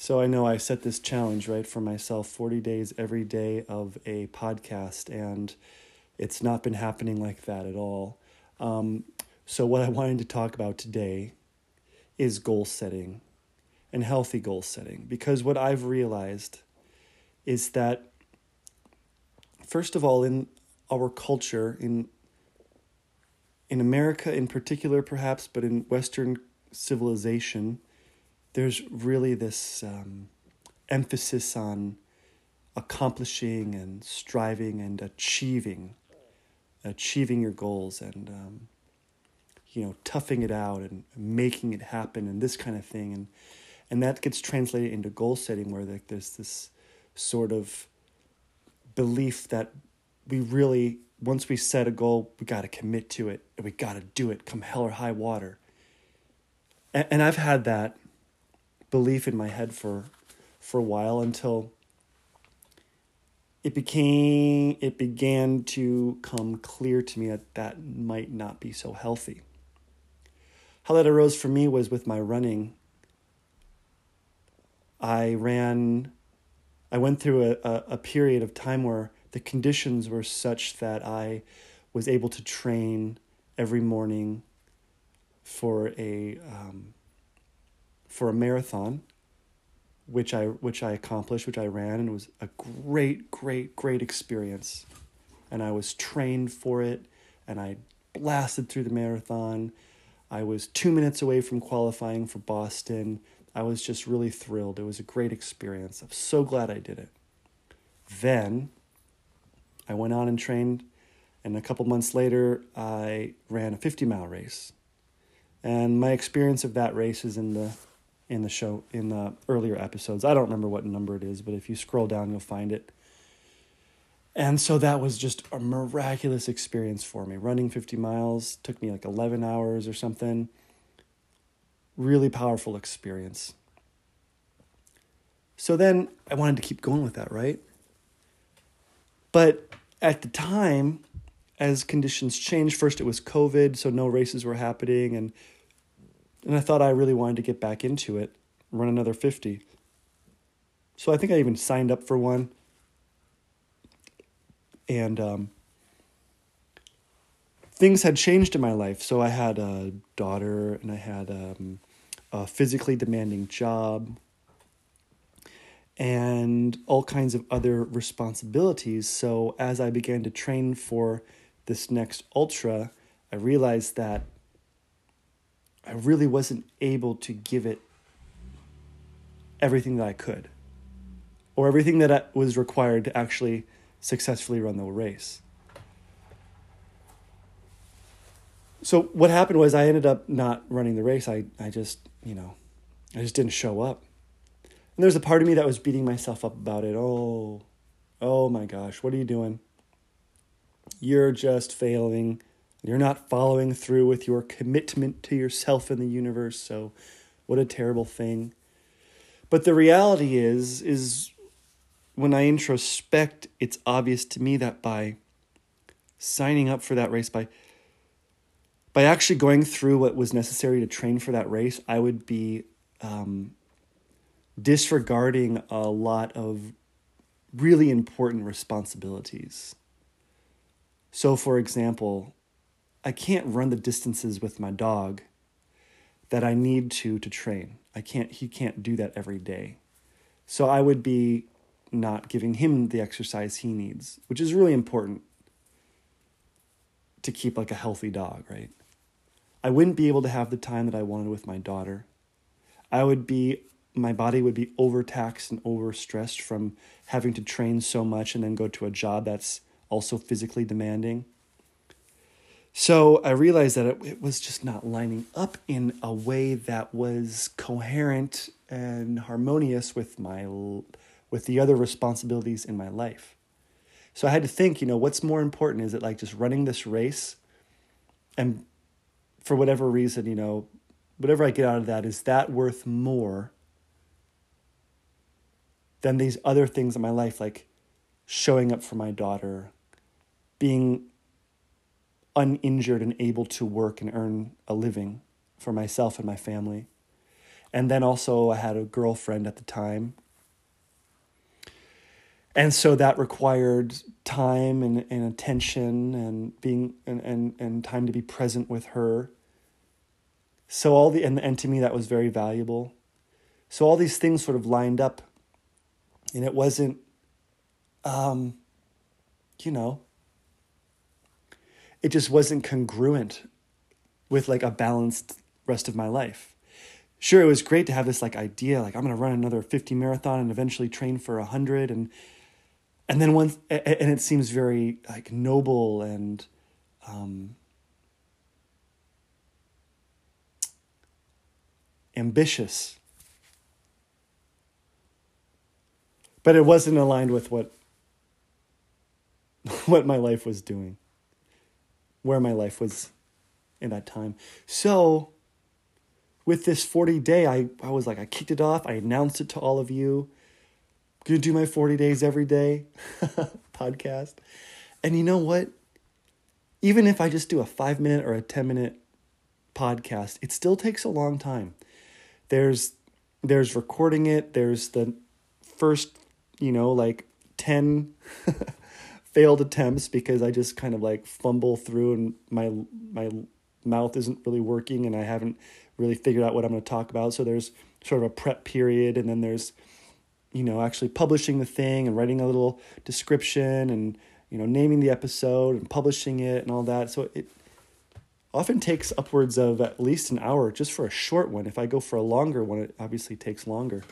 So I know I set this challenge, right, for myself 40 days every day of a podcast, and it's not been happening like that at all. Um, so, what I wanted to talk about today is goal setting and healthy goal setting, because what I've realized is that, first of all, in our culture, in in America in particular, perhaps, but in Western civilization, there's really this um, emphasis on accomplishing and striving and achieving, achieving your goals and um, you know toughing it out and making it happen and this kind of thing. And and that gets translated into goal setting where like there's this sort of belief that we really once we set a goal we got to commit to it and we got to do it come hell or high water. And, and i've had that belief in my head for for a while until it became it began to come clear to me that that might not be so healthy. How that arose for me was with my running. I ran i went through a, a, a period of time where the conditions were such that i was able to train every morning for a um, for a marathon, which I which I accomplished, which I ran, and it was a great, great, great experience. And I was trained for it, and I blasted through the marathon. I was two minutes away from qualifying for Boston. I was just really thrilled. It was a great experience. I'm so glad I did it. Then I went on and trained, and a couple months later, I ran a 50 mile race. And my experience of that race is in the in the show in the earlier episodes. I don't remember what number it is, but if you scroll down, you'll find it. And so that was just a miraculous experience for me. Running 50 miles took me like 11 hours or something. Really powerful experience. So then I wanted to keep going with that, right? But at the time, as conditions changed, first it was COVID, so no races were happening, and and I thought I really wanted to get back into it, run another 50. So I think I even signed up for one. And um, things had changed in my life. So I had a daughter and I had um, a physically demanding job and all kinds of other responsibilities. So as I began to train for this next ultra, I realized that I really wasn't able to give it everything that I could or everything that was required to actually successfully run the race. So what happened was I ended up not running the race. I, I just, you know, I just didn't show up. And there's a part of me that was beating myself up about it. Oh, oh my gosh, what are you doing? You're just failing. You're not following through with your commitment to yourself and the universe. So, what a terrible thing. But the reality is is when I introspect, it's obvious to me that by signing up for that race by by actually going through what was necessary to train for that race, I would be um, disregarding a lot of really important responsibilities. So, for example, I can't run the distances with my dog that I need to to train. I can't he can't do that every day. So I would be not giving him the exercise he needs, which is really important to keep like a healthy dog, right? I wouldn't be able to have the time that I wanted with my daughter. I would be my body would be overtaxed and overstressed from having to train so much and then go to a job that's also physically demanding. So I realized that it, it, was just not lining up in a way that was coherent and harmonious with my with the other responsibilities in my life. So I had to think, you know, what's more important? Is it like just running this race and for whatever reason, you know, whatever I get out of that, is that worth more than these other things in my life, like showing up for my daughter, being uninjured and able to work and earn a living for myself and my family. And then also, I had a girlfriend at the time. And so that required time and, and attention and being and, and, and time to be present with her. So all the and, and to me that was very valuable. So all these things sort of lined up and it wasn't um you know it just wasn't congruent with like a balanced rest of my life. Sure, it was great to have this like idea, like I'm gonna run another 50 marathon and eventually train for a hundred and and then once and it seems very like noble and um, ambitious but it wasn't aligned with what what my life was doing where my life was in that time. So with this 40 day, I, I was like, I kicked it off. I announced it to all of you. I'm gonna do my 40 days every day podcast. And you know what? Even if I just do a five minute or a 10 minute podcast, it still takes a long time. There's there's recording it, there's the first, you know, like 10 failed attempts because I just kind of like fumble through and my my mouth isn't really working and I haven't really figured out what I'm going to talk about. So there's sort of a prep period and then there's you know actually publishing the thing and writing a little description and you know naming the episode and publishing it and all that. So it often takes upwards of at least an hour just for a short one. If I go for a longer one, it obviously takes longer.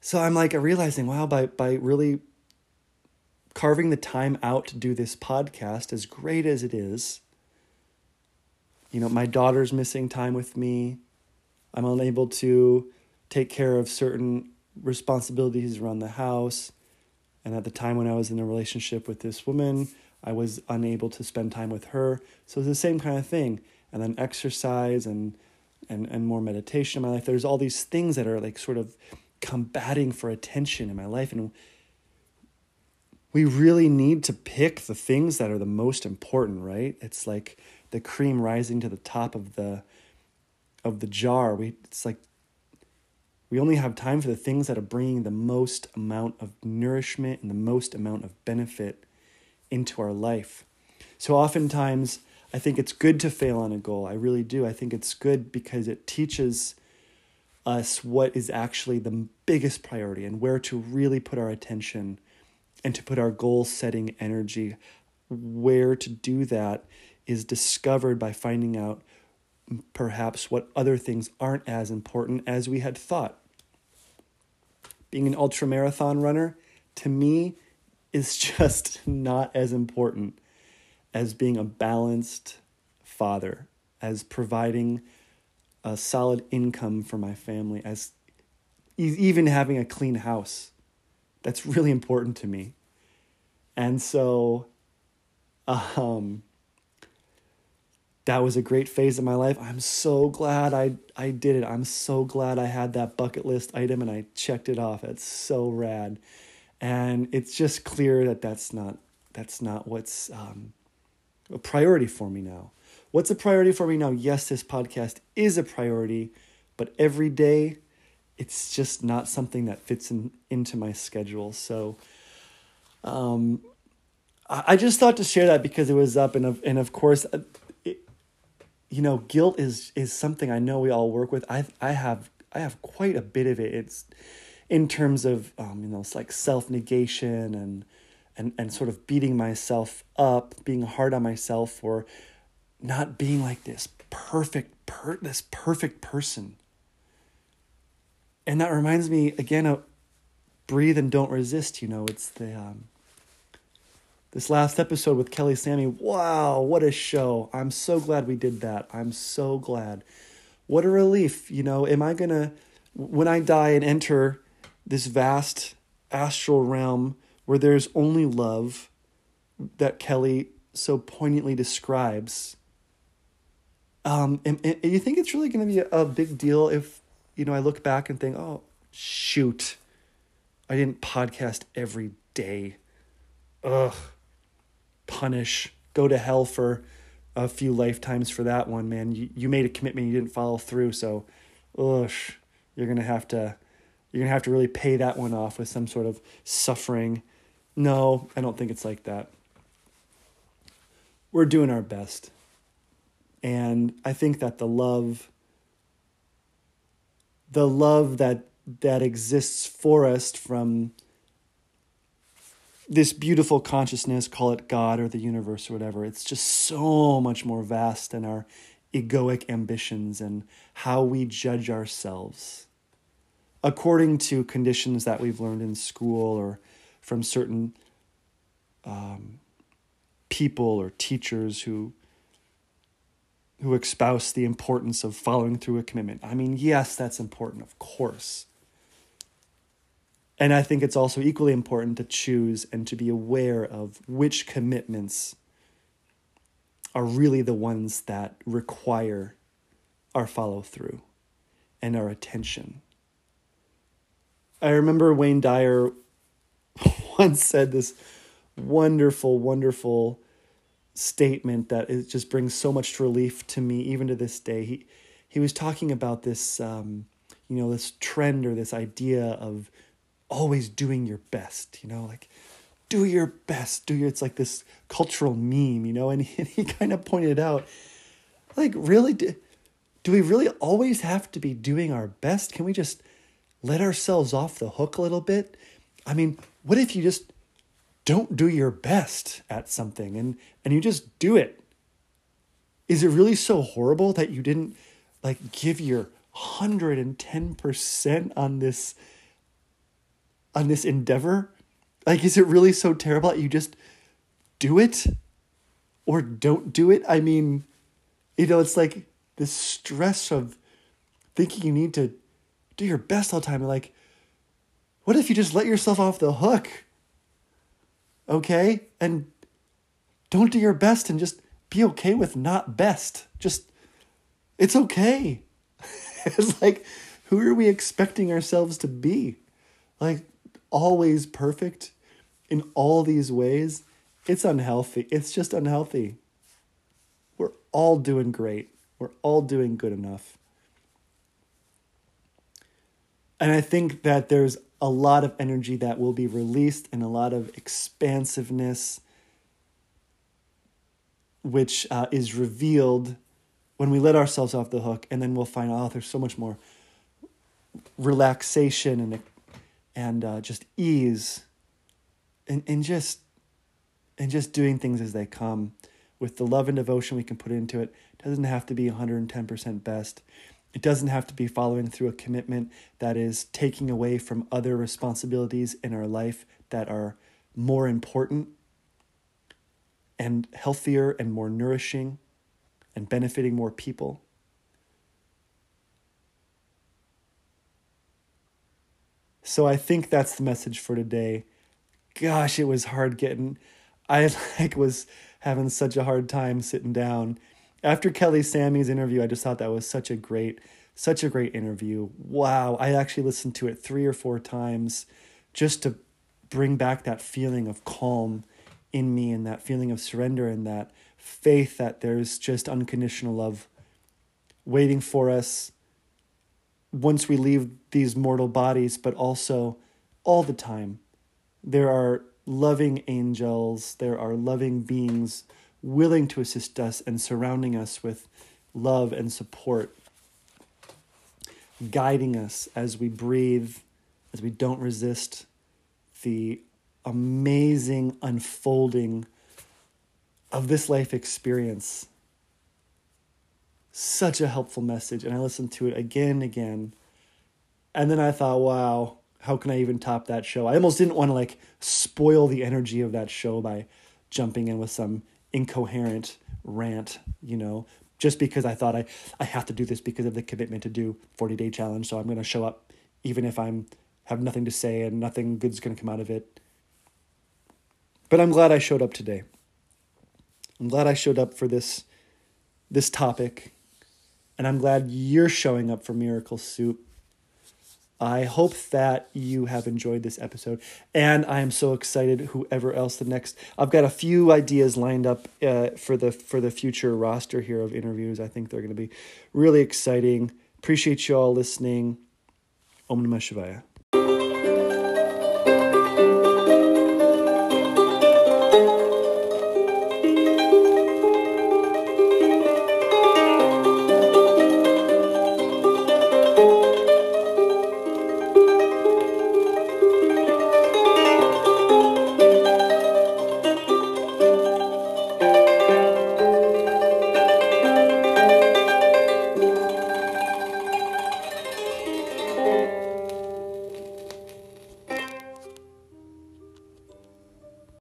So I'm like realizing, wow, by by really carving the time out to do this podcast, as great as it is, you know, my daughter's missing time with me. I'm unable to take care of certain responsibilities around the house. And at the time when I was in a relationship with this woman, I was unable to spend time with her. So it's the same kind of thing. And then exercise and and and more meditation in my life. There's all these things that are like sort of combating for attention in my life and we really need to pick the things that are the most important, right? It's like the cream rising to the top of the of the jar. We it's like we only have time for the things that are bringing the most amount of nourishment and the most amount of benefit into our life. So oftentimes I think it's good to fail on a goal. I really do. I think it's good because it teaches us what is actually the biggest priority and where to really put our attention and to put our goal setting energy where to do that is discovered by finding out perhaps what other things aren't as important as we had thought. Being an ultra marathon runner, to me, is just not as important as being a balanced father, as providing a solid income for my family, as even having a clean house. That's really important to me. And so um that was a great phase of my life. I'm so glad I I did it. I'm so glad I had that bucket list item and I checked it off. It's so rad. And it's just clear that that's not that's not what's um, a priority for me now. What's a priority for me now? Yes, this podcast is a priority, but every day it's just not something that fits in into my schedule. So um, I just thought to share that because it was up, and of and of course, uh, it, you know, guilt is is something I know we all work with. I I have I have quite a bit of it. It's in terms of um, you know, it's like self negation and and and sort of beating myself up, being hard on myself for not being like this perfect per this perfect person and that reminds me again of breathe and don't resist. You know, it's the um, this last episode with Kelly Sammy. Wow, what a show! I'm so glad we did that. I'm so glad. What a relief. You know, am I gonna when I die and enter this vast astral realm where there's only love that Kelly so poignantly describes? Um, and, and you think it's really to be a, a big deal if you know, I look back and think, oh, shoot, I didn't podcast every day. Ugh, punish, go to hell for a few lifetimes for that one, man. You you made a commitment, you didn't follow through, so, ugh, you're gonna have to, you're gonna have to really pay that one off with some sort of suffering. No, I don't think it's like that. We're doing our best, and I think that the love, the love that that exists for us from this beautiful consciousness, call it God or the universe or whatever, it's just so much more vast than our egoic ambitions and how we judge ourselves. According to conditions that we've learned in school or from certain um, people or teachers who who espouse the importance of following through a commitment. I mean, yes, that's important, of course. And I think it's also equally important to choose and to be aware of which commitments are really the ones that require our follow through and our attention. I remember Wayne Dyer once said this wonderful, wonderful statement that it just brings so much relief to me even to this day. He he was talking about this um, you know this trend or this idea of always doing your best, you know, like do your best, do your, it's like this cultural meme, you know, and he, he kind of pointed out, like, really, do, do we really always have to be doing our best? Can we just let ourselves off the hook a little bit? I mean, what if you just don't do your best at something and, and you just do it? Is it really so horrible that you didn't like give your 110% on this on this endeavor? Like, is it really so terrible that you just do it or don't do it? I mean, you know, it's like the stress of thinking you need to do your best all the time. Like, what if you just let yourself off the hook? Okay? And don't do your best and just be okay with not best. Just, it's okay. it's like, who are we expecting ourselves to be? Like, always perfect in all these ways, it's unhealthy. It's just unhealthy. We're all doing great. We're all doing good enough. And I think that there's a lot of energy that will be released and a lot of expansiveness, which uh, is revealed when we let ourselves off the hook. And then we'll find, oh, there's so much more relaxation and and uh, just ease and, and just and just doing things as they come with the love and devotion we can put into it. it doesn't have to be 110% best it doesn't have to be following through a commitment that is taking away from other responsibilities in our life that are more important and healthier and more nourishing and benefiting more people So I think that's the message for today. Gosh, it was hard getting I like was having such a hard time sitting down. After Kelly Sammy's interview, I just thought that was such a great such a great interview. Wow, I actually listened to it 3 or 4 times just to bring back that feeling of calm in me and that feeling of surrender and that faith that there's just unconditional love waiting for us once we leave these mortal bodies, but also all the time. There are loving angels, there are loving beings willing to assist us and surrounding us with love and support, guiding us as we breathe, as we don't resist the amazing unfolding of this life experience such a helpful message. And I listened to it again and again. And then I thought, wow, how can I even top that show? I almost didn't want to like spoil the energy of that show by jumping in with some incoherent rant, you know, just because I thought I, I have to do this because of the commitment to do 40 day challenge. So I'm going to show up even if I'm have nothing to say and nothing good's going to come out of it. But I'm glad I showed up today. I'm glad I showed up for this this topic and I'm glad you're showing up for Miracle Soup. I hope that you have enjoyed this episode, and I am so excited. Whoever else the next, I've got a few ideas lined up uh, for the for the future roster here of interviews. I think they're going to be really exciting. Appreciate you all listening. Om Namah Shivaya.